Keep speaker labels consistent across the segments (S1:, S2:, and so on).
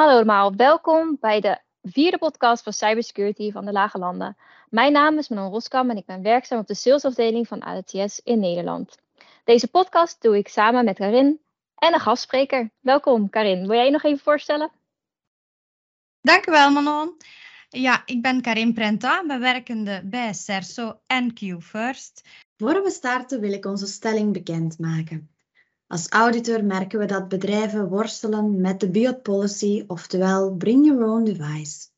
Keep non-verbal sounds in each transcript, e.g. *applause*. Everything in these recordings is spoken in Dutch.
S1: Hallo allemaal, welkom bij de vierde podcast van Cybersecurity van de Lage Landen. Mijn naam is Manon Roskam en ik ben werkzaam op de salesafdeling van ADTS in Nederland. Deze podcast doe ik samen met Karin en een gastspreker. Welkom Karin, wil jij je nog even voorstellen?
S2: Dankjewel Manon. Ja, ik ben Karin Prenta, bewerkende bij Cerso en QFirst.
S3: Voor we starten wil ik onze stelling bekendmaken. Als auditor merken we dat bedrijven worstelen met de BIOT policy, oftewel Bring Your Own Device.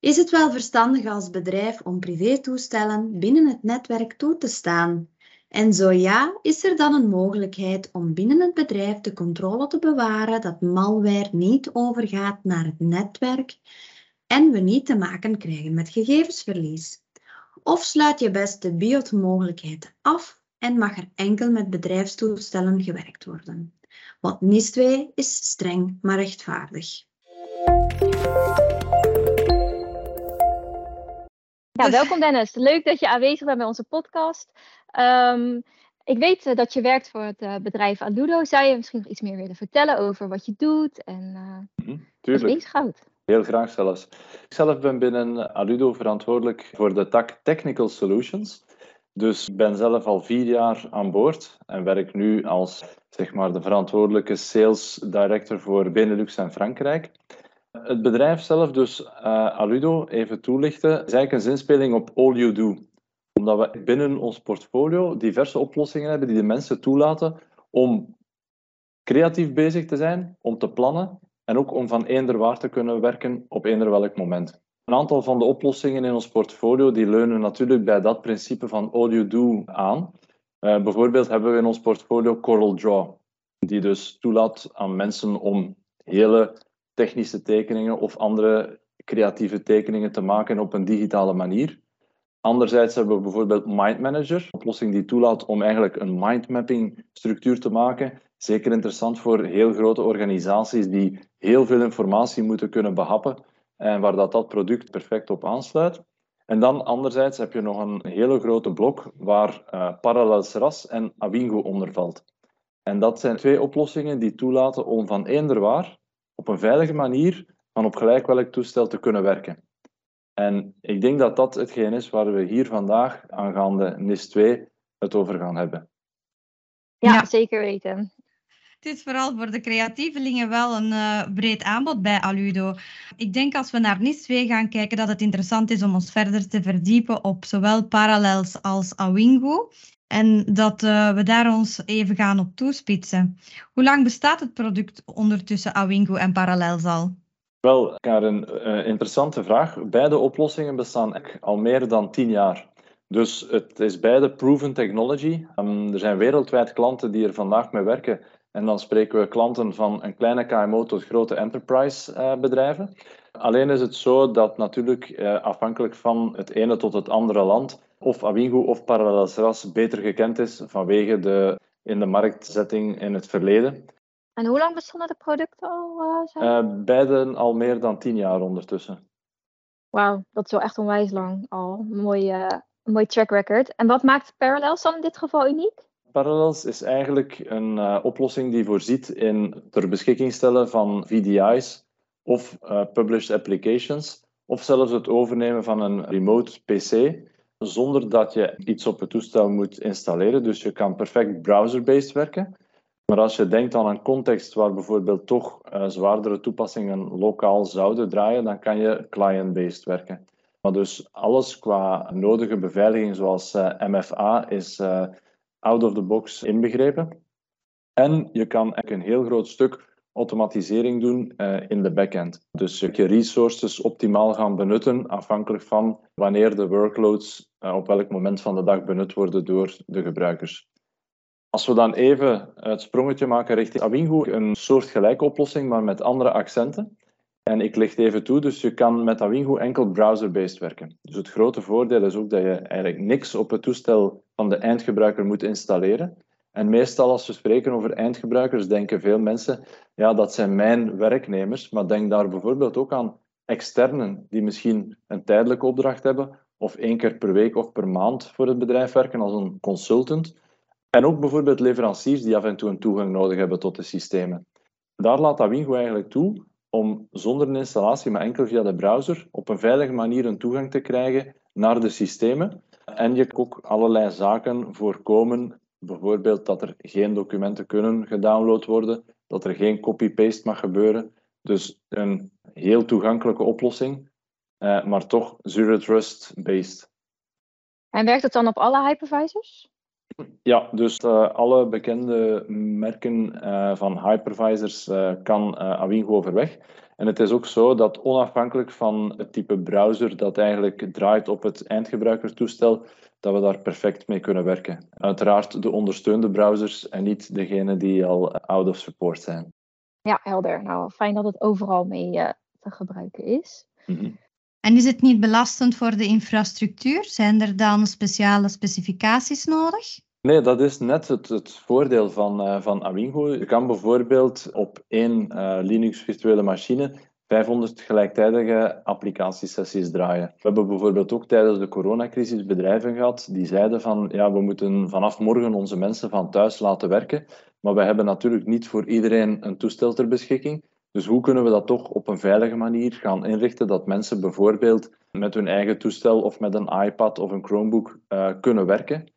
S3: Is het wel verstandig als bedrijf om privétoestellen binnen het netwerk toe te staan? En zo ja, is er dan een mogelijkheid om binnen het bedrijf de controle te bewaren dat malware niet overgaat naar het netwerk en we niet te maken krijgen met gegevensverlies? Of sluit je best de BIOT-mogelijkheid af en mag er enkel met bedrijfstoestellen gewerkt worden. Want NIS 2 is streng maar rechtvaardig.
S1: Ja, welkom Dennis. Leuk dat je aanwezig bent bij onze podcast. Um, ik weet uh, dat je werkt voor het uh, bedrijf Aludo. Zou je misschien nog iets meer willen vertellen over wat je doet en uh, mm -hmm?
S4: Heel graag zelfs. Ik zelf ben binnen Aludo verantwoordelijk voor de tak Technical Solutions. Dus ik ben zelf al vier jaar aan boord en werk nu als zeg maar, de verantwoordelijke sales director voor Benelux en Frankrijk. Het bedrijf zelf, dus uh, Aludo, even toelichten, is eigenlijk een zinspeling op All You Do. Omdat we binnen ons portfolio diverse oplossingen hebben die de mensen toelaten om creatief bezig te zijn, om te plannen en ook om van eender waar te kunnen werken op eender welk moment. Een aantal van de oplossingen in ons portfolio die leunen natuurlijk bij dat principe van all you do aan. Uh, bijvoorbeeld hebben we in ons portfolio Coral Draw, die dus toelaat aan mensen om hele technische tekeningen of andere creatieve tekeningen te maken op een digitale manier. Anderzijds hebben we bijvoorbeeld Mind Manager, een oplossing die toelaat om eigenlijk een mindmapping structuur te maken. Zeker interessant voor heel grote organisaties die heel veel informatie moeten kunnen behappen en waar dat, dat product perfect op aansluit. En dan anderzijds heb je nog een hele grote blok waar uh, Parallels RAS en Awingo onder valt. En dat zijn twee oplossingen die toelaten om van eender waar op een veilige manier van op gelijk welk toestel te kunnen werken. En ik denk dat dat hetgeen is waar we hier vandaag aangaande NIS 2 het over gaan hebben.
S1: Ja, ja. zeker weten.
S2: Het is vooral voor de creatievelingen wel een uh, breed aanbod bij Aludo. Ik denk als we naar NIS 2 gaan kijken dat het interessant is om ons verder te verdiepen op zowel Parallels als Awingo. En dat uh, we daar ons even gaan op toespitsen. Hoe lang bestaat het product ondertussen Awingo en Parallels al?
S4: Wel, Karen, uh, interessante vraag. Beide oplossingen bestaan al meer dan tien jaar. Dus het is beide proven technology. Um, er zijn wereldwijd klanten die er vandaag mee werken en dan spreken we klanten van een kleine KMO tot grote enterprise uh, bedrijven. Alleen is het zo dat natuurlijk uh, afhankelijk van het ene tot het andere land, of Awingo of Parallels beter gekend is vanwege de in de marktzetting in het verleden.
S1: En hoe lang bestonden de producten al? Uh,
S4: beiden al meer dan tien jaar ondertussen.
S1: Wauw, dat is wel echt onwijs lang al. Mooi, mooi track record. En wat maakt Parallels dan in dit geval uniek?
S4: Parallels is eigenlijk een uh, oplossing die voorziet in ter beschikking stellen van VDI's of uh, published applications, of zelfs het overnemen van een remote PC, zonder dat je iets op het toestel moet installeren. Dus je kan perfect browser-based werken. Maar als je denkt aan een context waar bijvoorbeeld toch uh, zwaardere toepassingen lokaal zouden draaien, dan kan je client-based werken. Maar dus alles qua nodige beveiliging, zoals MFA, is out of the box inbegrepen. En je kan eigenlijk een heel groot stuk automatisering doen uh, in de backend. Dus je resources optimaal gaan benutten afhankelijk van wanneer de workloads uh, op welk moment van de dag benut worden door de gebruikers. Als we dan even het sprongetje maken richting Awingo, een soortgelijke oplossing, maar met andere accenten. En ik licht even toe, dus je kan met Awingo enkel browser-based werken. Dus het grote voordeel is ook dat je eigenlijk niks op het toestel van de eindgebruiker moet installeren. En meestal als we spreken over eindgebruikers, denken veel mensen, ja, dat zijn mijn werknemers, maar denk daar bijvoorbeeld ook aan externen die misschien een tijdelijke opdracht hebben, of één keer per week of per maand voor het bedrijf werken als een consultant. En ook bijvoorbeeld leveranciers die af en toe een toegang nodig hebben tot de systemen. Daar laat Awingo eigenlijk toe om zonder een installatie, maar enkel via de browser, op een veilige manier een toegang te krijgen naar de systemen. En je kan ook allerlei zaken voorkomen, bijvoorbeeld dat er geen documenten kunnen gedownload worden, dat er geen copy-paste mag gebeuren. Dus een heel toegankelijke oplossing, eh, maar toch zero trust-based.
S1: En werkt het dan op alle hypervisors?
S4: Ja, dus uh, alle bekende merken uh, van hypervisors uh, kan Awingo overweg. En het is ook zo dat onafhankelijk van het type browser dat eigenlijk draait op het eindgebruikertoestel, dat we daar perfect mee kunnen werken. Uiteraard de ondersteunde browsers en niet degene die al out of support zijn.
S1: Ja, helder. Nou, fijn dat het overal mee te gebruiken is.
S4: Mm -hmm.
S2: En is het niet belastend voor de infrastructuur? Zijn er dan speciale specificaties nodig?
S4: Nee, dat is net het, het voordeel van, uh, van Awingo. Je kan bijvoorbeeld op één uh, Linux virtuele machine 500 gelijktijdige applicatiesessies draaien. We hebben bijvoorbeeld ook tijdens de coronacrisis bedrijven gehad die zeiden van ja, we moeten vanaf morgen onze mensen van thuis laten werken. Maar we hebben natuurlijk niet voor iedereen een toestel ter beschikking. Dus hoe kunnen we dat toch op een veilige manier gaan inrichten dat mensen bijvoorbeeld met hun eigen toestel of met een iPad of een Chromebook uh, kunnen werken?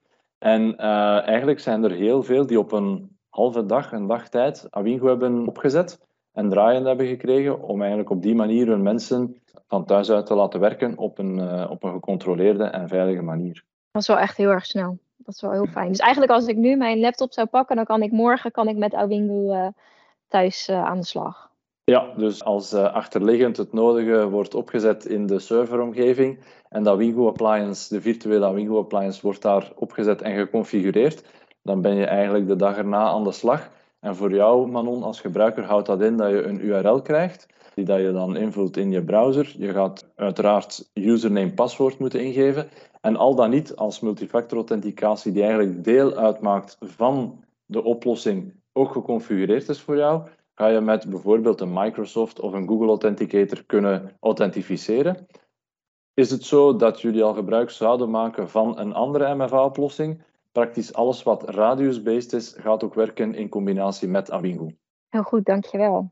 S4: En uh, eigenlijk zijn er heel veel die op een halve dag, een dag tijd, Awingo hebben opgezet en draaiende hebben gekregen om eigenlijk op die manier hun mensen van thuis uit te laten werken op een, uh, op een gecontroleerde en veilige manier.
S1: Dat is wel echt heel erg snel. Dat is wel heel fijn. Dus eigenlijk als ik nu mijn laptop zou pakken, dan kan ik morgen kan ik met Awingo thuis aan de slag.
S4: Ja, dus als uh, achterliggend het nodige wordt opgezet in de serveromgeving en dat Wingo Appliance, de virtuele Wingo Appliance, wordt daar opgezet en geconfigureerd, dan ben je eigenlijk de dag erna aan de slag. En voor jou, Manon, als gebruiker houdt dat in dat je een URL krijgt, die dat je dan invult in je browser. Je gaat uiteraard username, paswoord moeten ingeven. En al dan niet als multifactor authenticatie, die eigenlijk deel uitmaakt van de oplossing, ook geconfigureerd is voor jou, ga je met bijvoorbeeld een Microsoft of een Google Authenticator kunnen authentificeren. Is het zo dat jullie al gebruik zouden maken van een andere MFA-oplossing? Praktisch alles wat radius-based is, gaat ook werken in combinatie met Awingo.
S1: Heel goed, dankjewel.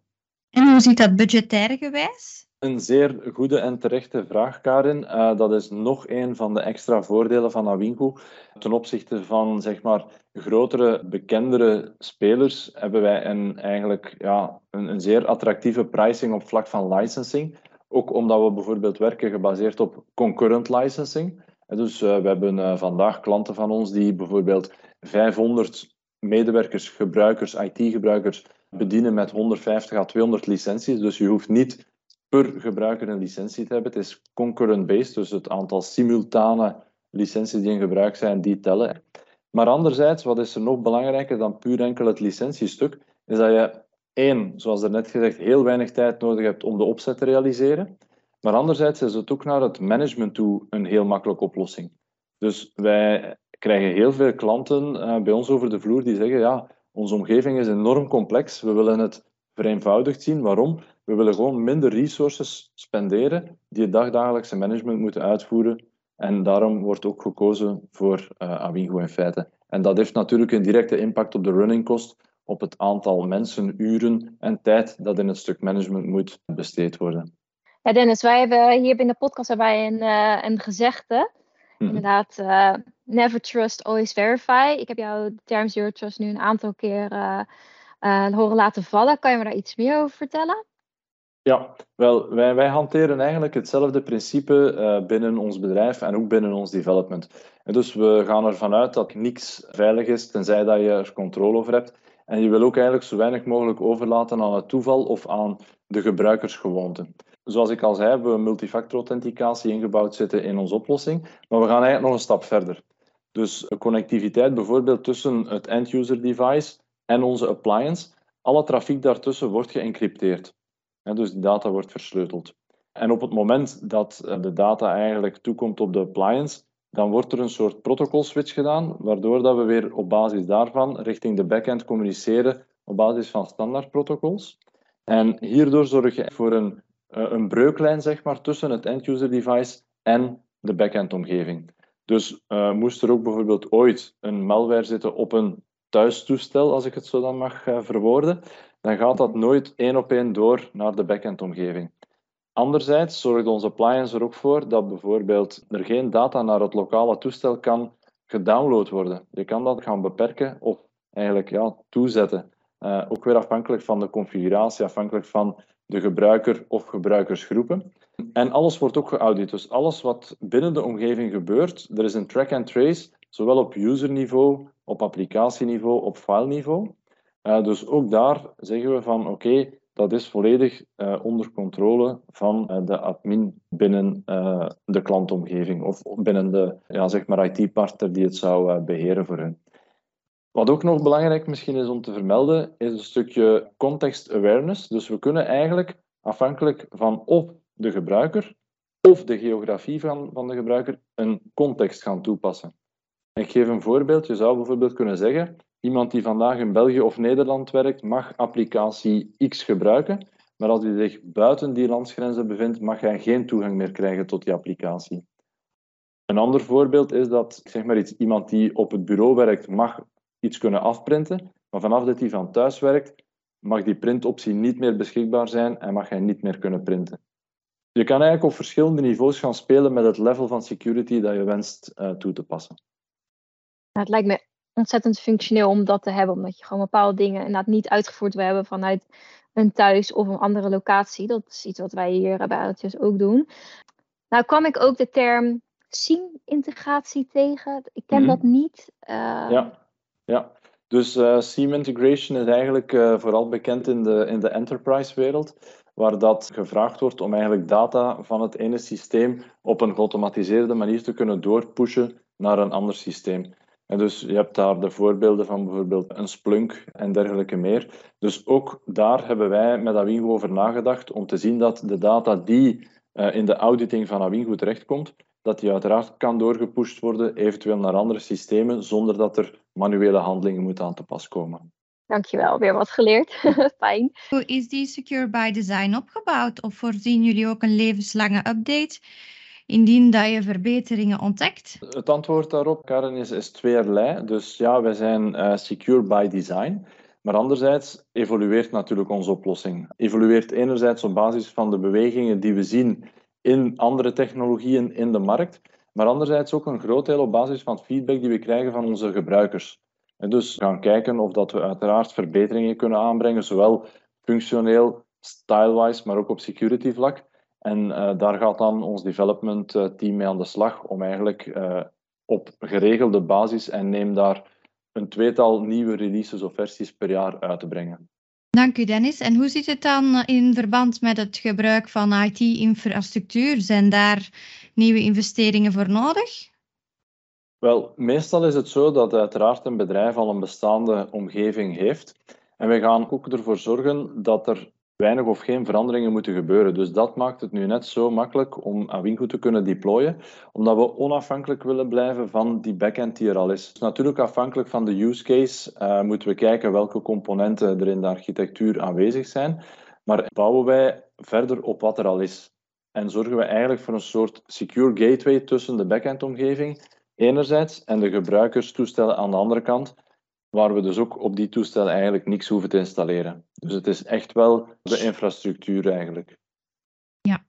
S2: En hoe ziet dat budgettair gewijs?
S4: Een zeer goede en terechte vraag, Karin. Uh, dat is nog een van de extra voordelen van Awingo. Ten opzichte van zeg maar, grotere, bekendere spelers hebben wij een, eigenlijk ja, een, een zeer attractieve pricing op vlak van licensing. Ook omdat we bijvoorbeeld werken gebaseerd op concurrent licensing. Dus uh, we hebben vandaag klanten van ons die bijvoorbeeld 500 medewerkers, gebruikers, IT-gebruikers bedienen met 150 à 200 licenties. Dus je hoeft niet per gebruiker een licentie te hebben. Het is concurrent-based, dus het aantal simultane licenties die in gebruik zijn, die tellen. Maar anderzijds, wat is er nog belangrijker dan puur enkel het licentiestuk, is dat je één, zoals er net gezegd, heel weinig tijd nodig hebt om de opzet te realiseren. Maar anderzijds is het ook naar het management toe een heel makkelijke oplossing. Dus wij krijgen heel veel klanten uh, bij ons over de vloer die zeggen, ja, onze omgeving is enorm complex, we willen het vereenvoudigd zien. Waarom? We willen gewoon minder resources spenderen die het dagdagelijkse management moeten uitvoeren. En daarom wordt ook gekozen voor uh, Awingo in feite. En dat heeft natuurlijk een directe impact op de running cost, op het aantal mensen, uren en tijd dat in het stuk management moet besteed worden.
S1: Ja, Dennis, wij hebben hier binnen de podcast hebben wij een, uh, een gezegde. Mm. Inderdaad, uh, never trust, always verify. Ik heb jou de term zero trust nu een aantal keer horen laten vallen. Kan je me daar iets meer over vertellen?
S4: Ja, wel, wij, wij hanteren eigenlijk hetzelfde principe uh, binnen ons bedrijf en ook binnen ons development. En dus we gaan ervan uit dat niks veilig is, tenzij dat je er controle over hebt. En je wil ook eigenlijk zo weinig mogelijk overlaten aan het toeval of aan de gebruikersgewoonten. Zoals ik al zei, hebben we multifactor authenticatie ingebouwd zitten in onze oplossing, maar we gaan eigenlijk nog een stap verder. Dus connectiviteit bijvoorbeeld tussen het end-user device en onze appliance, alle trafiek daartussen wordt geëncrypteerd. Dus die data wordt versleuteld. En op het moment dat eh, de data eigenlijk toekomt op de appliance, dan wordt er een soort protocol switch gedaan, waardoor dat we weer op basis daarvan richting de backend communiceren op basis van standaardprotocols. En hierdoor zorg je voor een, eh, een breuklijn zeg maar, tussen het end-user device en de backend-omgeving. Dus uh, moest er ook bijvoorbeeld ooit een malware zitten op een thuistoestel, als ik het zo dan mag verwoorden, dan gaat dat nooit één op één door naar de backend-omgeving. Anderzijds zorgt onze appliance er ook voor dat bijvoorbeeld er geen data naar het lokale toestel kan gedownload worden. Je kan dat gaan beperken of eigenlijk ja, toezetten. Uh, ook weer afhankelijk van de configuratie, afhankelijk van de gebruiker of gebruikersgroepen. En alles wordt ook geaudit. Dus alles wat binnen de omgeving gebeurt, er is een track and trace, zowel op userniveau, op applicatieniveau, op fileniveau. Uh, dus ook daar zeggen we van oké, dat is volledig uh, onder controle van uh, de admin binnen de klantomgeving of binnen de ja, zeg maar IT-partner die het zou beheren voor hen. Wat ook nog belangrijk misschien is om te vermelden, is een stukje context awareness. Dus we kunnen eigenlijk afhankelijk van of de gebruiker of de geografie van, van de gebruiker een context gaan toepassen. Ik geef een voorbeeld. Je zou bijvoorbeeld kunnen zeggen, iemand die vandaag in België of Nederland werkt, mag applicatie X gebruiken, maar als hij zich buiten die landsgrenzen bevindt, mag hij geen toegang meer krijgen tot die applicatie. Een ander voorbeeld is dat, zeg maar iets, iemand die op het bureau werkt, mag iets kunnen afprinten, maar vanaf dat hij van thuis werkt, mag die printoptie niet meer beschikbaar zijn en mag hij niet meer kunnen printen. Je kan eigenlijk op verschillende niveaus gaan spelen met het level van security dat je wenst uh, toe te passen.
S1: het lijkt me ontzettend functioneel om dat te hebben, omdat je gewoon bepaalde dingen inderdaad niet uitgevoerd wil hebben vanuit een thuis of een andere locatie. Dat is iets wat wij hier bij Oudjes ook doen. Nou kwam ik ook de term SIEM-integratie tegen. Ik ken mm -hmm. dat niet. Uh,
S4: ja. Ja, dus uh, SIEM integration is eigenlijk uh, vooral bekend in de, in de enterprise-wereld, waar dat gevraagd wordt om eigenlijk data van het ene systeem op een geautomatiseerde manier te kunnen doorpushen naar een ander systeem. En dus je hebt daar de voorbeelden van bijvoorbeeld een Splunk en dergelijke meer. Dus ook daar hebben wij met Awingo over nagedacht om te zien dat de data die uh, in de auditing van Awingo terechtkomt, dat die uiteraard kan doorgepusht worden, eventueel naar andere systemen, zonder dat er manuele handelingen moeten aan te pas komen.
S1: Dankjewel, weer wat geleerd. *laughs* Fijn.
S2: Hoe is die Secure by Design opgebouwd? Of voorzien jullie ook een levenslange update? Indien dat je verbeteringen ontdekt?
S4: Het antwoord daarop, Karen, is, is tweeërlei. Dus ja, wij zijn uh, secure by design. Maar anderzijds evolueert natuurlijk onze oplossing. Evolueert enerzijds op basis van de bewegingen die we zien in andere technologieën in de markt, maar anderzijds ook een groot deel op basis van het feedback die we krijgen van onze gebruikers. En dus gaan kijken of dat we uiteraard verbeteringen kunnen aanbrengen, zowel functioneel, stylewise, maar ook op security vlak. En uh, daar gaat dan ons development uh, team mee aan de slag om eigenlijk uh, op geregelde basis en neem daar een tweetal nieuwe releases of versies per jaar uit te brengen.
S2: Dank u, Dennis. En hoe zit het dan in verband met het gebruik van IT-infrastructuur? Zijn daar nieuwe investeringen voor nodig?
S4: Wel, meestal is het zo dat uiteraard een bedrijf al een bestaande omgeving heeft. En we gaan ook ervoor zorgen dat er weinig of geen veranderingen moeten gebeuren. Dus dat maakt het nu net zo makkelijk om Awinco te kunnen deployen, omdat we onafhankelijk willen blijven van die backend die er al is. Dus natuurlijk afhankelijk van de use case uh, moeten we kijken welke componenten er in de architectuur aanwezig zijn, maar bouwen wij verder op wat er al is. En zorgen we eigenlijk voor een soort secure gateway tussen de backend-omgeving enerzijds en de gebruikerstoestellen aan de andere kant, waar we dus ook op die toestellen eigenlijk niks hoeven te installeren. Dus het is echt wel de infrastructuur eigenlijk.
S2: Ja.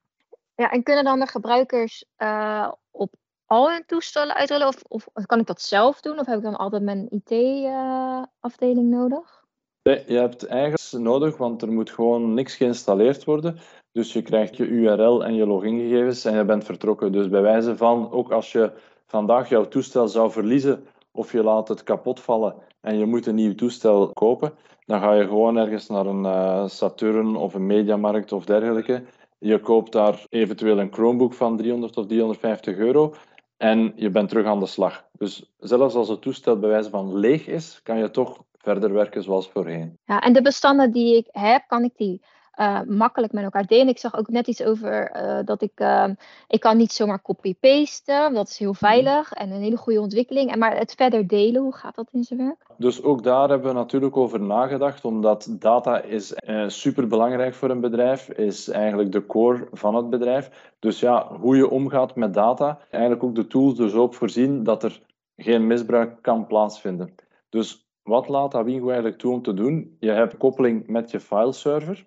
S1: Ja, en kunnen dan de gebruikers uh, op al hun toestellen uitrollen? Of, of, kan ik dat zelf doen? Of heb ik dan altijd mijn IT-afdeling uh, nodig?
S4: Nee, je hebt eigenlijk nodig, want er moet gewoon niks geïnstalleerd worden. Dus je krijgt je URL en je logingegevens en je bent vertrokken. Dus bij wijze van, ook als je vandaag jouw toestel zou verliezen of je laat het kapot vallen en je moet een nieuw toestel kopen, dan ga je gewoon ergens naar een uh, Saturn of een Mediamarkt of dergelijke. Je koopt daar eventueel een Chromebook van 300 of 350 euro en je bent terug aan de slag. Dus zelfs als het toestel bij wijze van leeg is, kan je toch verder werken zoals voorheen.
S1: Ja, en de bestanden die ik heb, kan ik die uh, makkelijk met elkaar delen. Ik zag ook net iets over uh, dat ik, uh, ik kan niet zomaar copy-pasten. Dat is heel veilig en een hele goede ontwikkeling. En maar het verder delen, hoe gaat dat in zijn werk?
S4: Dus ook daar hebben we natuurlijk over nagedacht, omdat data is super belangrijk voor een bedrijf, is eigenlijk de core van het bedrijf. Dus ja, hoe je omgaat met data, eigenlijk ook de tools zo op voorzien dat er geen misbruik kan plaatsvinden. Dus wat laat Awingo eigenlijk toe om te doen? Je hebt koppeling met je fileserver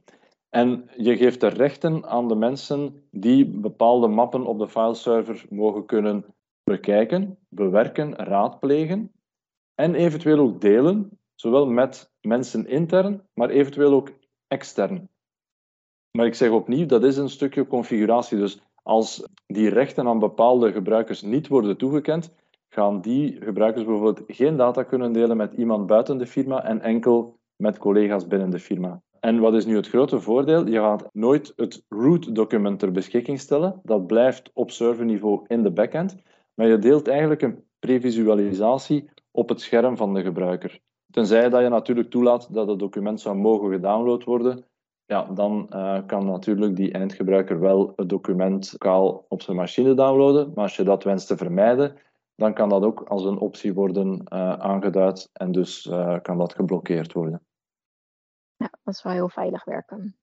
S4: en je geeft de rechten aan de mensen die bepaalde mappen op de fileserver mogen kunnen bekijken, bewerken, raadplegen en eventueel ook delen, zowel met mensen intern, maar eventueel ook extern. Maar ik zeg opnieuw, dat is een stukje configuratie. Dus als die rechten aan bepaalde gebruikers niet worden toegekend, gaan die gebruikers bijvoorbeeld geen data kunnen delen met iemand buiten de firma en enkel met collega's binnen de firma. En wat is nu het grote voordeel? Je gaat nooit het root document ter beschikking stellen. Dat blijft op serverniveau in de backend. Maar je deelt eigenlijk een previsualisatie op het scherm van de gebruiker. Tenzij dat je natuurlijk toelaat dat het document zou mogen gedownload worden, ja, dan uh, kan natuurlijk die eindgebruiker wel het document lokaal op zijn machine downloaden. Maar als je dat wenst te vermijden, dan kan dat ook als een optie worden uh, aangeduid en dus uh, kan dat geblokkeerd worden.
S1: Ja, dat is wel heel veilig werken.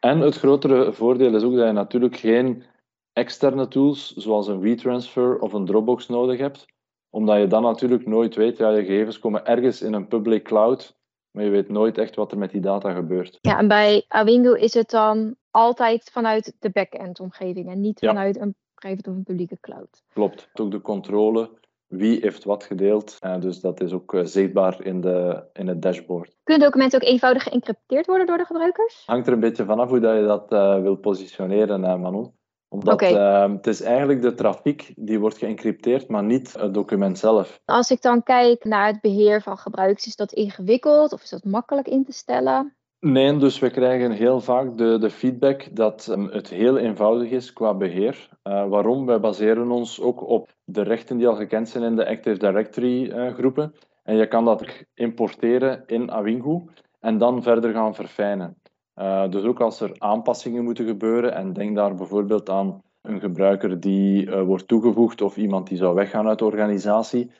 S4: En het grotere voordeel is ook dat je natuurlijk geen externe tools zoals een WeTransfer of een Dropbox nodig hebt, omdat je dan natuurlijk nooit weet, ja, je gegevens komen ergens in een public cloud maar je weet nooit echt wat er met die data gebeurt.
S1: Ja, en bij Awingo is het dan altijd vanuit de back-end omgeving en niet vanuit een private of een publieke cloud.
S4: Klopt. Ook de controle, wie heeft wat gedeeld. Uh, dus dat is ook uh, zichtbaar in, de, in het dashboard.
S1: Kunnen documenten ook eenvoudig geïncrypteerd worden door de gebruikers?
S4: Hangt er een beetje vanaf hoe dat je dat uh, wil positioneren, Manon omdat okay. uh, het is eigenlijk de trafiek die wordt geëncrypteerd, maar niet het document zelf.
S1: Als ik dan kijk naar het beheer van gebruikers, is dat ingewikkeld of is dat makkelijk in te stellen?
S4: Nee, dus we krijgen heel vaak de, de feedback dat um, het heel eenvoudig is qua beheer. Uh, waarom? Wij baseren ons ook op de rechten die al gekend zijn in de Active Directory uh, groepen. En je kan dat importeren in Awingu en dan verder gaan verfijnen. Uh, dus ook als er aanpassingen moeten gebeuren, en denk daar bijvoorbeeld aan een gebruiker die wordt toegevoegd of iemand die zou weggaan uit de organisatie,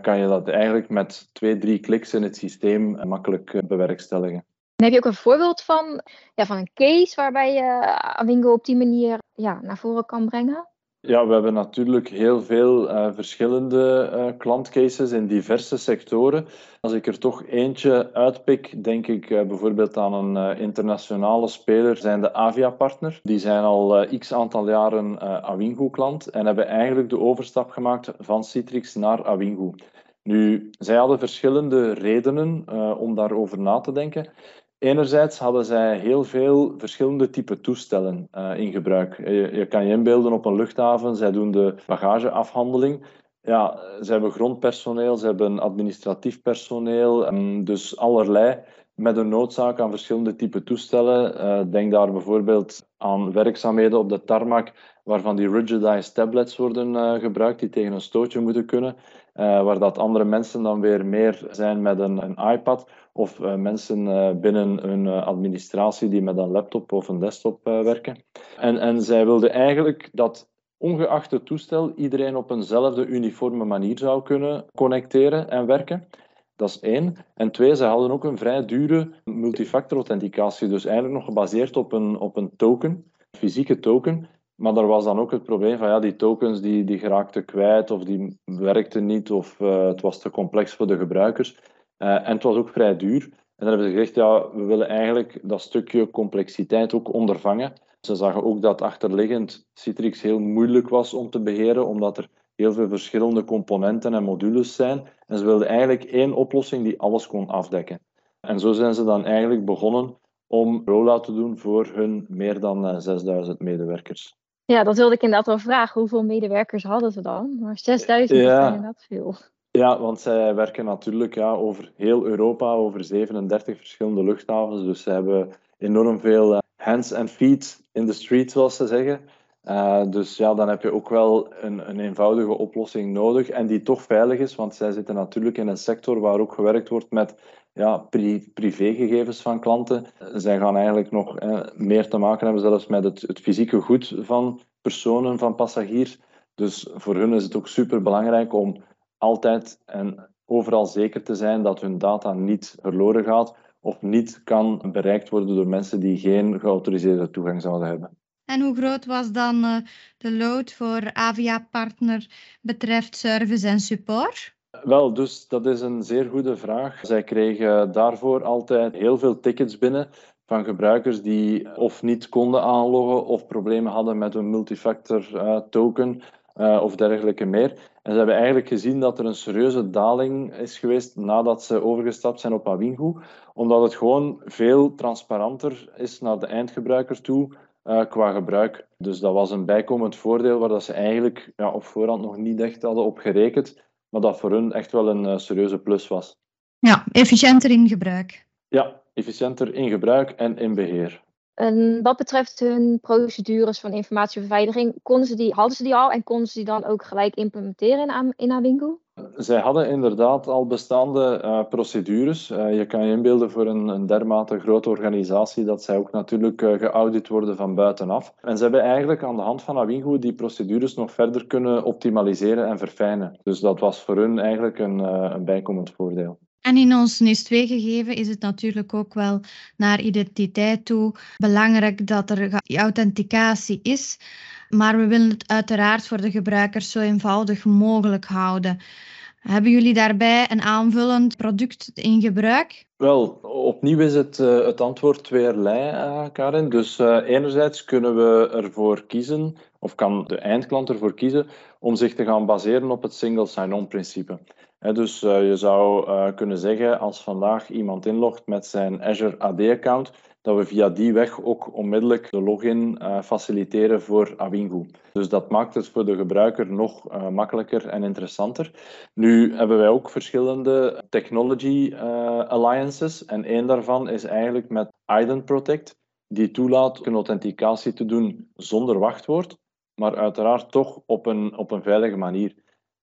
S4: kan je dat eigenlijk met twee, drie kliks in het systeem makkelijk bewerkstelligen.
S1: En heb je ook een voorbeeld van, ja, van een case waarbij je Awingo op die manier ja, naar voren kan brengen?
S4: Ja, we hebben natuurlijk heel veel uh, verschillende uh, klantcases in diverse sectoren. Als ik er toch eentje uitpik, denk ik bijvoorbeeld aan een internationale speler, zijn de Avia-partner. Die zijn al x aantal jaren Awingo-klant en hebben eigenlijk de overstap gemaakt van Citrix naar Awingo. Nu, zij hadden verschillende redenen om daarover na te denken. Enerzijds hadden zij heel veel verschillende type toestellen uh, in gebruik. Je, je, kan je inbeelden op een luchthaven, zij doen de bagageafhandeling. Ja, ze hebben grondpersoneel, ze hebben administratief personeel, um, dus allerlei met een noodzaak aan verschillende type toestellen. Uh, denk daar bijvoorbeeld aan werkzaamheden op de tarmac, waarvan die rigidized tablets worden gebruikt, die tegen een stootje moeten kunnen. Waar dat andere mensen dan weer meer zijn met een, een iPad, of mensen binnen hun administratie die met een laptop of een desktop werken. En, en zij wilden eigenlijk dat ongeacht het toestel iedereen op eenzelfde uniforme manier zou kunnen connecteren en werken. Dat is één. En twee, ze hadden ook een vrij dure multifactor authenticatie. Dus eigenlijk nog gebaseerd op een, op een token, fysieke token. Maar daar was dan ook het probleem van ja, die tokens die, die geraakten kwijt of die werkten niet of het was te complex voor de gebruikers. Uh, en het was ook vrij duur. En dan hebben ze gezegd, ja, we willen eigenlijk dat stukje complexiteit ook ondervangen. Ze zagen ook dat achterliggend Citrix heel moeilijk was om te beheren, omdat er heel veel verschillende componenten en modules zijn. En ze wilden eigenlijk één oplossing die alles kon afdekken. En zo zijn ze dan eigenlijk begonnen om rollout te doen voor hun meer dan 6000 eh, medewerkers.
S1: Ja, dat wilde ik inderdaad wel vragen. Hoeveel medewerkers hadden ze dan? Maar 6000 ja. is inderdaad veel.
S4: Ja, want zij werken natuurlijk ja, over heel Europa, over 37 verschillende luchthavens. Dus ze hebben enorm veel eh, hands and feet in the street, zoals ze zeggen. Uh, dus ja, dan heb je ook wel een, een, eenvoudige oplossing nodig en die toch veilig is, want zij zitten natuurlijk in een sector waar ook gewerkt wordt met ja, pri privégegevens van klanten. Zij gaan eigenlijk nog eh, meer te maken hebben zelfs met het, het, fysieke goed van personen, van passagiers. Dus voor hun is het ook super belangrijk om altijd en overal zeker te zijn dat hun data niet verloren gaat of niet kan bereikt worden door mensen die geen geautoriseerde toegang zouden hebben.
S2: En hoe groot was dan uh, de load voor Avia Partner betreft service en support?
S4: Wel, dus dat is een zeer goede vraag. Zij kregen daarvoor altijd heel veel tickets binnen van gebruikers die of niet konden aanloggen of problemen hadden met een multifactor uh, token uh, of dergelijke meer. En ze hebben eigenlijk gezien dat er een serieuze daling is geweest nadat ze overgestapt zijn op Awingu, omdat het gewoon veel transparanter is naar de eindgebruiker toe uh, qua gebruik. Dus dat was een bijkomend voordeel waar dat ze eigenlijk ja, op voorhand nog niet echt hadden op gerekend, maar dat voor hun echt wel een uh, serieuze plus was.
S2: Ja, efficiënter in gebruik.
S4: Ja, efficiënter in gebruik en in beheer.
S1: En wat betreft hun procedures van informatiebeveiliging, konden ze die, hadden ze die al en konden ze die dan ook gelijk implementeren in, in?
S4: Zij hadden inderdaad al bestaande uh, procedures. Uh, je kan je inbeelden voor een, een, dermate grote organisatie dat zij ook natuurlijk uh, geaudit worden van buitenaf. En ze hebben eigenlijk aan de hand van Awingu die procedures nog verder kunnen optimaliseren en verfijnen. Dus dat was voor hun eigenlijk een, een bijkomend voordeel.
S2: En in ons NIS2-gegeven is het natuurlijk ook wel naar identiteit toe belangrijk dat er authenticatie is. Maar we willen het uiteraard voor de gebruikers zo eenvoudig mogelijk houden. Hebben jullie daarbij een aanvullend product in gebruik?
S4: Wel, opnieuw is het, uh, het antwoord tweeërlei, uh, Karin. Dus uh, enerzijds kunnen we ervoor kiezen, of kan de eindklant ervoor kiezen, om zich te gaan baseren op het single sign-on principe. Dus je zou kunnen zeggen, als vandaag iemand inlogt met zijn Azure AD-account, dat we via die weg ook onmiddellijk de login uh, faciliteren voor Awingu. Dus dat maakt het voor de gebruiker nog makkelijker en interessanter. Nu hebben wij ook verschillende technology alliances en één daarvan is eigenlijk met Ident Protect, die toelaat een authenticatie te doen zonder wachtwoord, maar uiteraard toch op een, op een veilige manier.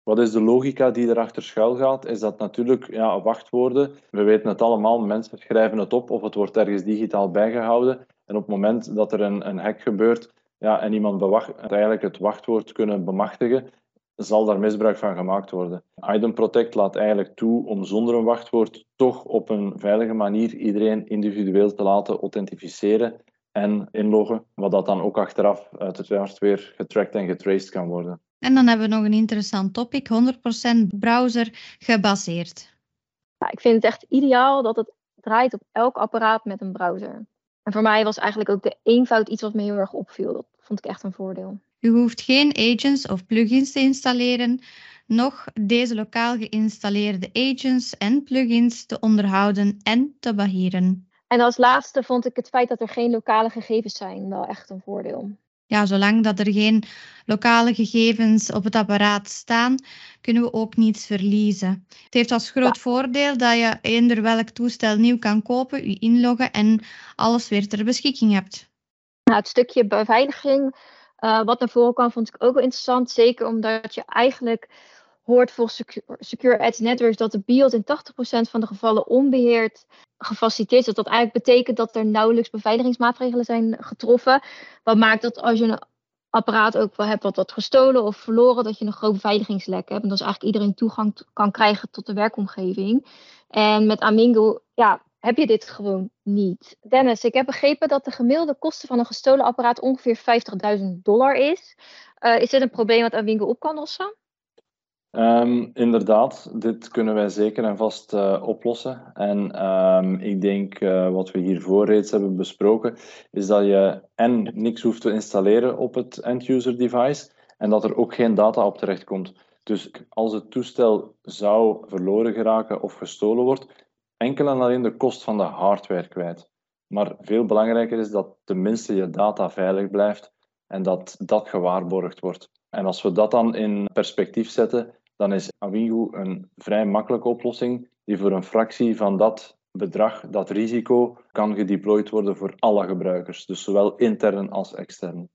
S4: Wat is de logica die erachter schuil gaat? Is dat natuurlijk ja, wachtwoorden. We weten het allemaal, mensen schrijven het op of het wordt ergens digitaal bijgehouden. En op het moment dat er een, een hack gebeurt ja, en iemand het wachtwoord kunnen bemachtigen, zal daar misbruik van gemaakt worden. Item Protect laat eigenlijk toe om zonder een wachtwoord toch op een veilige manier iedereen individueel te laten authenticeren en inloggen, wat dat dan ook achteraf uiteraard weer getracked en getraced kan worden.
S2: En dan hebben we nog een interessant topic, 100% browser gebaseerd.
S1: Ja, ik vind het echt ideaal dat het draait op elk apparaat met een browser. En voor mij was eigenlijk ook de eenvoud iets wat me heel erg opviel. Dat vond ik echt een voordeel.
S2: U hoeft geen agents of plugins te installeren, noch deze lokaal geïnstalleerde agents en plugins te onderhouden en te beheren.
S1: En als laatste vond ik het feit dat er geen lokale gegevens zijn wel echt een voordeel.
S2: Ja, zolang dat er geen lokale gegevens op het apparaat staan, kunnen we ook niets verliezen. Het heeft als groot voordeel dat je eender welk toestel nieuw kan kopen, je inloggen en alles weer ter beschikking hebt.
S1: Nou, het stukje beveiliging, uh, wat naar voren kwam, vond ik ook wel interessant. Zeker omdat je eigenlijk hoort volgens Secure, Secure Edge Networks dat de BIOS in 80% van de gevallen onbeheerd gefaciliteerd is. Dat eigenlijk betekent dat er nauwelijks beveiligingsmaatregelen zijn getroffen. Wat maakt dat als je een apparaat ook wel hebt wat wat gestolen of verloren, dat je een groot beveiligingslek hebt. En dat is eigenlijk iedereen toegang kan krijgen tot de werkomgeving. En met Amingo, ja, heb je dit gewoon niet. Dennis, ik heb begrepen dat de gemiddelde kosten van een gestolen apparaat ongeveer 50.000 dollar is. Uh, is dit een probleem wat Amingo op kan lossen?
S4: Um, inderdaad, dit kunnen wij zeker en vast uh, oplossen. En um, ik denk uh, wat we hiervoor reeds hebben besproken, is dat je en niks hoeft te installeren op het end-user device en dat er ook geen data op terecht komt. Dus als het toestel zou verloren geraken of gestolen wordt, enkel en alleen de kost van de hardware kwijt. Maar veel belangrijker is dat tenminste je data veilig blijft en dat dat gewaarborgd wordt. En als we dat dan in perspectief zetten, dan is Awingu een vrij makkelijke oplossing die voor een fractie van dat bedrag, dat risico, kan gedeployed worden voor alle gebruikers. Dus zowel intern als extern.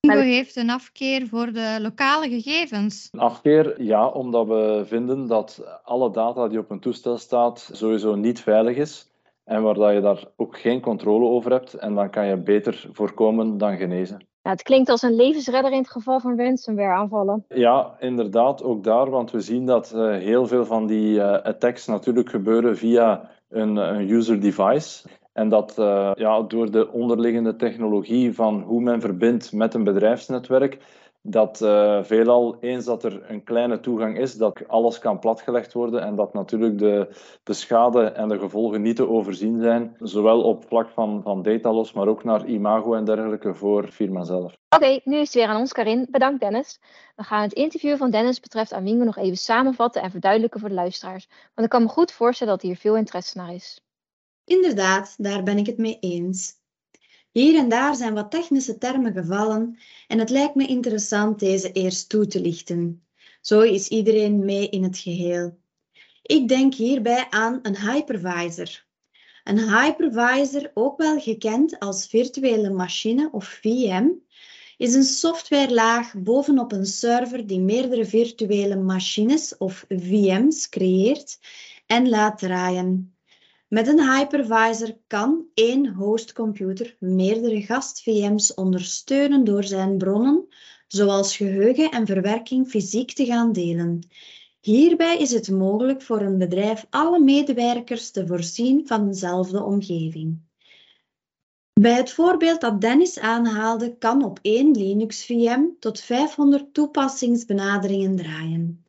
S2: Awingu heeft een afkeer voor de lokale gegevens.
S4: Een afkeer, ja, omdat we vinden dat alle data die op een toestel staat sowieso niet veilig is en waar dat je daar ook geen controle over hebt. En dan kan je beter voorkomen dan genezen.
S1: Het klinkt als een levensredder in het geval van ransomware aanvallen.
S4: Ja, inderdaad, ook daar, want we zien dat uh, heel veel van die uh, attacks natuurlijk gebeuren via een, een user device. En dat uh, ja, door de onderliggende technologie van hoe men verbindt met een bedrijfsnetwerk, dat uh, veelal, eens dat er een kleine toegang is, dat alles kan platgelegd worden en dat natuurlijk de, de schade en de gevolgen niet te overzien zijn, zowel op vlak van, van datalos, maar ook naar imago en dergelijke voor firma zelf.
S1: Oké, nu is het weer aan ons, Karin. Bedankt, Dennis. We gaan het interview van Dennis betreft Amingo nog even samenvatten en verduidelijken voor de luisteraars, want ik kan me goed voorstellen dat hier veel interesse naar is.
S3: Inderdaad, daar ben ik het mee eens. Hier en daar zijn wat technische termen gevallen en het lijkt me interessant deze eerst toe te lichten. Zo is iedereen mee in het geheel. Ik denk hierbij aan een hypervisor. Een hypervisor, ook wel gekend als virtuele machine of VM, is een softwarelaag bovenop een server die meerdere virtuele machines of VM's creëert en laat draaien. Met een hypervisor kan één hostcomputer meerdere gast-VM's ondersteunen door zijn bronnen, zoals geheugen en verwerking fysiek te gaan delen. Hierbij is het mogelijk voor een bedrijf alle medewerkers te voorzien van dezelfde omgeving. Bij het voorbeeld dat Dennis aanhaalde, kan op één Linux-VM tot 500 toepassingsbenaderingen draaien.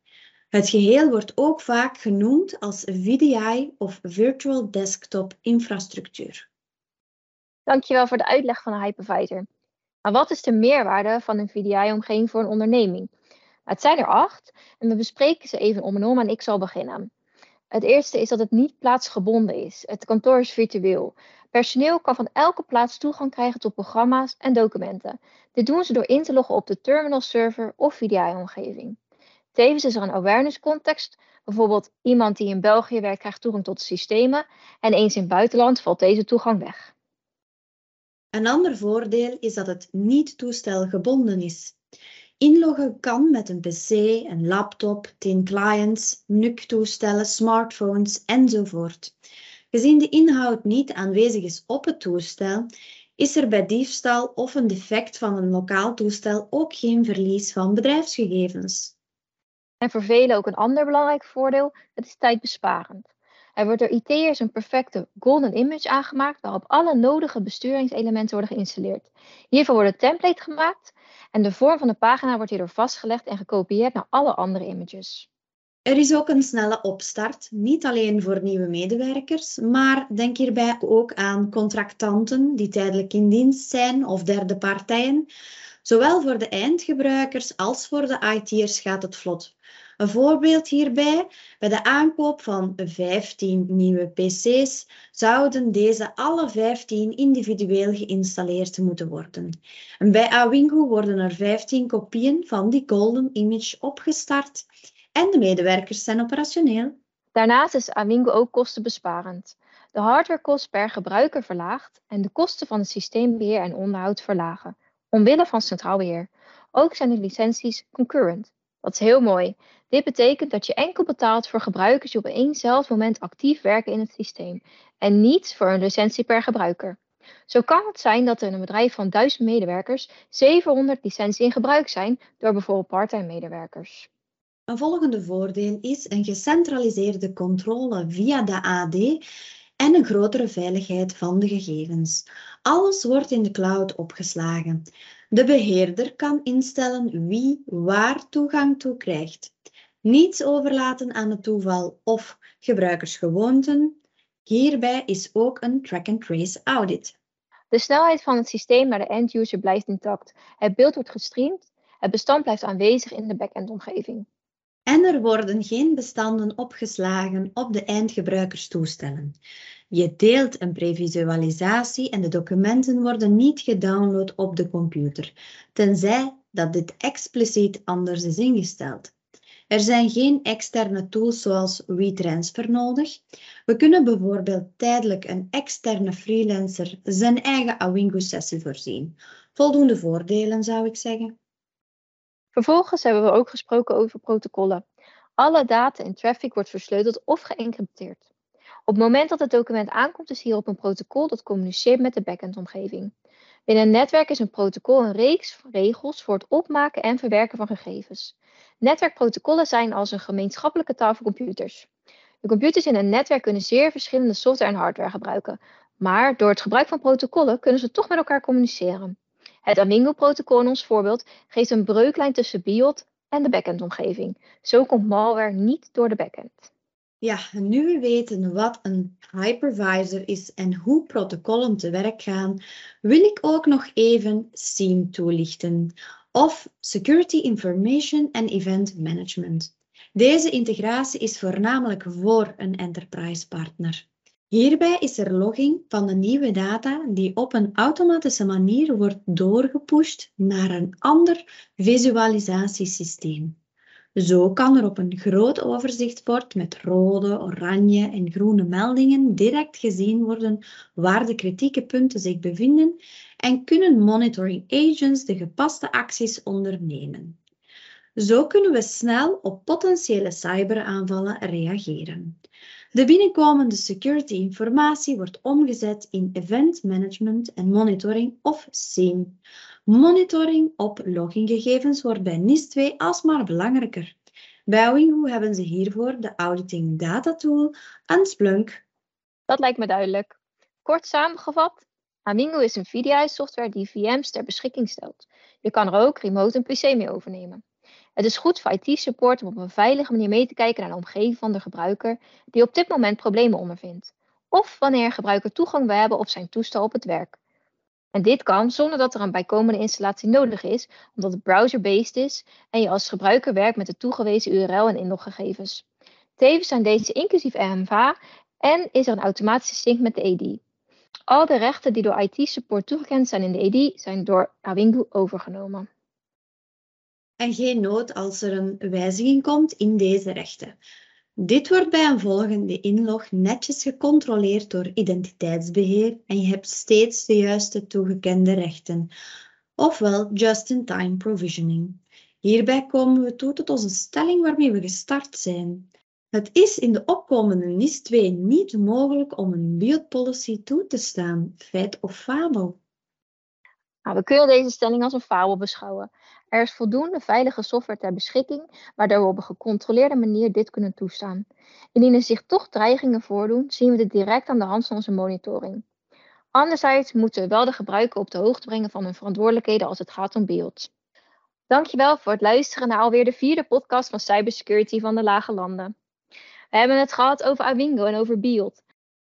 S3: Het geheel wordt ook vaak genoemd als VDI of Virtual Desktop Infrastructuur.
S1: Dankjewel voor de uitleg van de hypervisor. Maar wat is de meerwaarde van een VDI-omgeving voor een onderneming? Het zijn er acht en we bespreken ze even om en om en ik zal beginnen. Het eerste is dat het niet plaatsgebonden is. Het kantoor is virtueel. Personeel kan van elke plaats toegang krijgen tot programma's en documenten. Dit doen ze door in te loggen op de terminal server of VDI-omgeving. Tevens is er een awareness context. Bijvoorbeeld iemand die in België werkt krijgt toegang tot systemen en eens in het buitenland valt deze toegang weg.
S3: Een ander voordeel is dat het niet toestelgebonden is. Inloggen kan met een pc, een laptop, 10 clients, NUC-toestellen, smartphones enzovoort. Gezien de inhoud niet aanwezig is op het toestel, is er bij diefstal of een defect van een lokaal toestel ook geen verlies van bedrijfsgegevens.
S1: En voor velen ook een ander belangrijk voordeel, het is tijdbesparend. Er wordt door IT'ers een perfecte golden image aangemaakt waarop alle nodige besturingselementen worden geïnstalleerd. Hiervoor wordt een template gemaakt en de vorm van de pagina wordt hierdoor vastgelegd en gekopieerd naar alle andere images.
S3: Er is ook een snelle opstart, niet alleen voor nieuwe medewerkers, maar denk hierbij ook aan contractanten die tijdelijk in dienst zijn of derde partijen. Zowel voor de eindgebruikers als voor de IT'ers gaat het vlot. Een voorbeeld hierbij, bij de aankoop van 15 nieuwe PC's zouden deze alle 15 individueel geïnstalleerd moeten worden. En bij Awingo worden er 15 kopieën van die Golden Image opgestart en de medewerkers zijn operationeel.
S1: Daarnaast is Awingo ook kostenbesparend. De hardwarekost per gebruiker verlaagt en de kosten van het systeembeheer en onderhoud verlagen, omwille van centraal beheer. Ook zijn de licenties concurrent. Dat is heel mooi. Dit betekent dat je enkel betaalt voor gebruikers die op eenzelfde moment actief werken in het systeem en niet voor een licentie per gebruiker. Zo kan het zijn dat er in een bedrijf van 1000 medewerkers 700 licenties in gebruik zijn door bijvoorbeeld parttime medewerkers.
S3: Een volgende voordeel is een gecentraliseerde controle via de AD en een grotere veiligheid van de gegevens. Alles wordt in de cloud opgeslagen. De beheerder kan instellen wie waar toegang toe krijgt. Niets overlaten aan het toeval of gebruikersgewoonten. Hierbij is ook een track-and-trace audit.
S1: De snelheid van het systeem naar de end-user blijft intact. Het beeld wordt gestreamd. Het bestand blijft aanwezig in de backend-omgeving.
S3: En er worden geen bestanden opgeslagen op de eindgebruikerstoestellen. Je deelt een previsualisatie en de documenten worden niet gedownload op de computer, tenzij dat dit expliciet anders is ingesteld. Er zijn geen externe tools zoals WeTransfer nodig. We kunnen bijvoorbeeld tijdelijk een externe freelancer zijn eigen Awingo-sessie voorzien. Voldoende voordelen zou ik zeggen.
S1: Vervolgens hebben we ook gesproken over protocollen. Alle data en traffic wordt versleuteld of geëncrypteerd. Op het moment dat het document aankomt, is hierop een protocol dat communiceert met de backend-omgeving. Binnen een netwerk is een protocol een reeks regels voor het opmaken en verwerken van gegevens. Netwerkprotocollen zijn als een gemeenschappelijke taal voor computers. De computers in een netwerk kunnen zeer verschillende software en hardware gebruiken, maar door het gebruik van protocollen kunnen ze toch met elkaar communiceren. Het Awingo-protocol in ons voorbeeld geeft een breuklijn tussen BIOT en de backend-omgeving. Zo komt malware niet door de backend.
S3: Ja, nu we weten wat een hypervisor is en hoe protocollen te werk gaan, wil ik ook nog even SIEM toelichten, of Security Information and Event Management. Deze integratie is voornamelijk voor een enterprise partner. Hierbij is er logging van de nieuwe data die op een automatische manier wordt doorgepusht naar een ander visualisatiesysteem. Zo kan er op een groot overzichtsbord met rode, oranje en groene meldingen direct gezien worden waar de kritieke punten zich bevinden en kunnen monitoring agents de gepaste acties ondernemen. Zo kunnen we snel op potentiële cyberaanvallen reageren. De binnenkomende security informatie wordt omgezet in event management en monitoring of SIEM. Monitoring op loginggegevens wordt bij NIS2 alsmaar belangrijker. Bij Wingu hebben ze hiervoor de Auditing Data Tool en Splunk.
S1: Dat lijkt me duidelijk. Kort samengevat, Amingo is een VDI software die VM's ter beschikking stelt. Je kan er ook remote een PC mee overnemen. Het is goed voor IT-support om op een veilige manier mee te kijken naar de omgeving van de gebruiker die op dit moment problemen ondervindt. Of wanneer gebruiker toegang wil hebben op zijn toestel op het werk. En dit kan zonder dat er een bijkomende installatie nodig is, omdat het browser-based is en je als gebruiker werkt met de toegewezen URL en inloggegevens. Tevens zijn deze inclusief RMVA en is er een automatische sync met de ED. Al de rechten die door IT-support toegekend zijn in de ED zijn door Awingu overgenomen
S3: en geen nood als er een wijziging komt in deze rechten. Dit wordt bij een volgende inlog netjes gecontroleerd door identiteitsbeheer en je hebt steeds de juiste toegekende rechten, ofwel just-in-time provisioning. Hierbij komen we toe tot onze stelling waarmee we gestart zijn. Het is in de opkomende NIS 2 niet mogelijk om een biotpolicy toe te staan, feit of fabel.
S1: Nou, we kunnen deze stelling als een fabel beschouwen. Er is voldoende veilige software ter beschikking, waardoor we op een gecontroleerde manier dit kunnen toestaan. Indien er zich toch dreigingen voordoen, zien we dit direct aan de hand van onze monitoring. Anderzijds moeten we wel de gebruiker op de hoogte brengen van hun verantwoordelijkheden als het gaat om beeld. Dankjewel voor het luisteren naar alweer de vierde podcast van Cybersecurity van de Lage Landen. We hebben het gehad over Awingo en over beeld.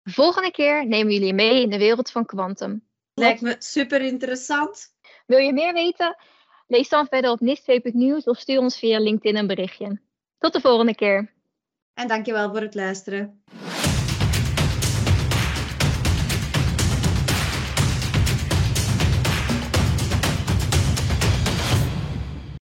S1: De volgende keer nemen we jullie mee in de wereld van Quantum.
S3: Lijkt me super interessant.
S1: Wil je meer weten? Lees dan verder op nis2.nieuws of stuur ons via LinkedIn een berichtje. Tot de volgende keer.
S3: En dankjewel voor het luisteren.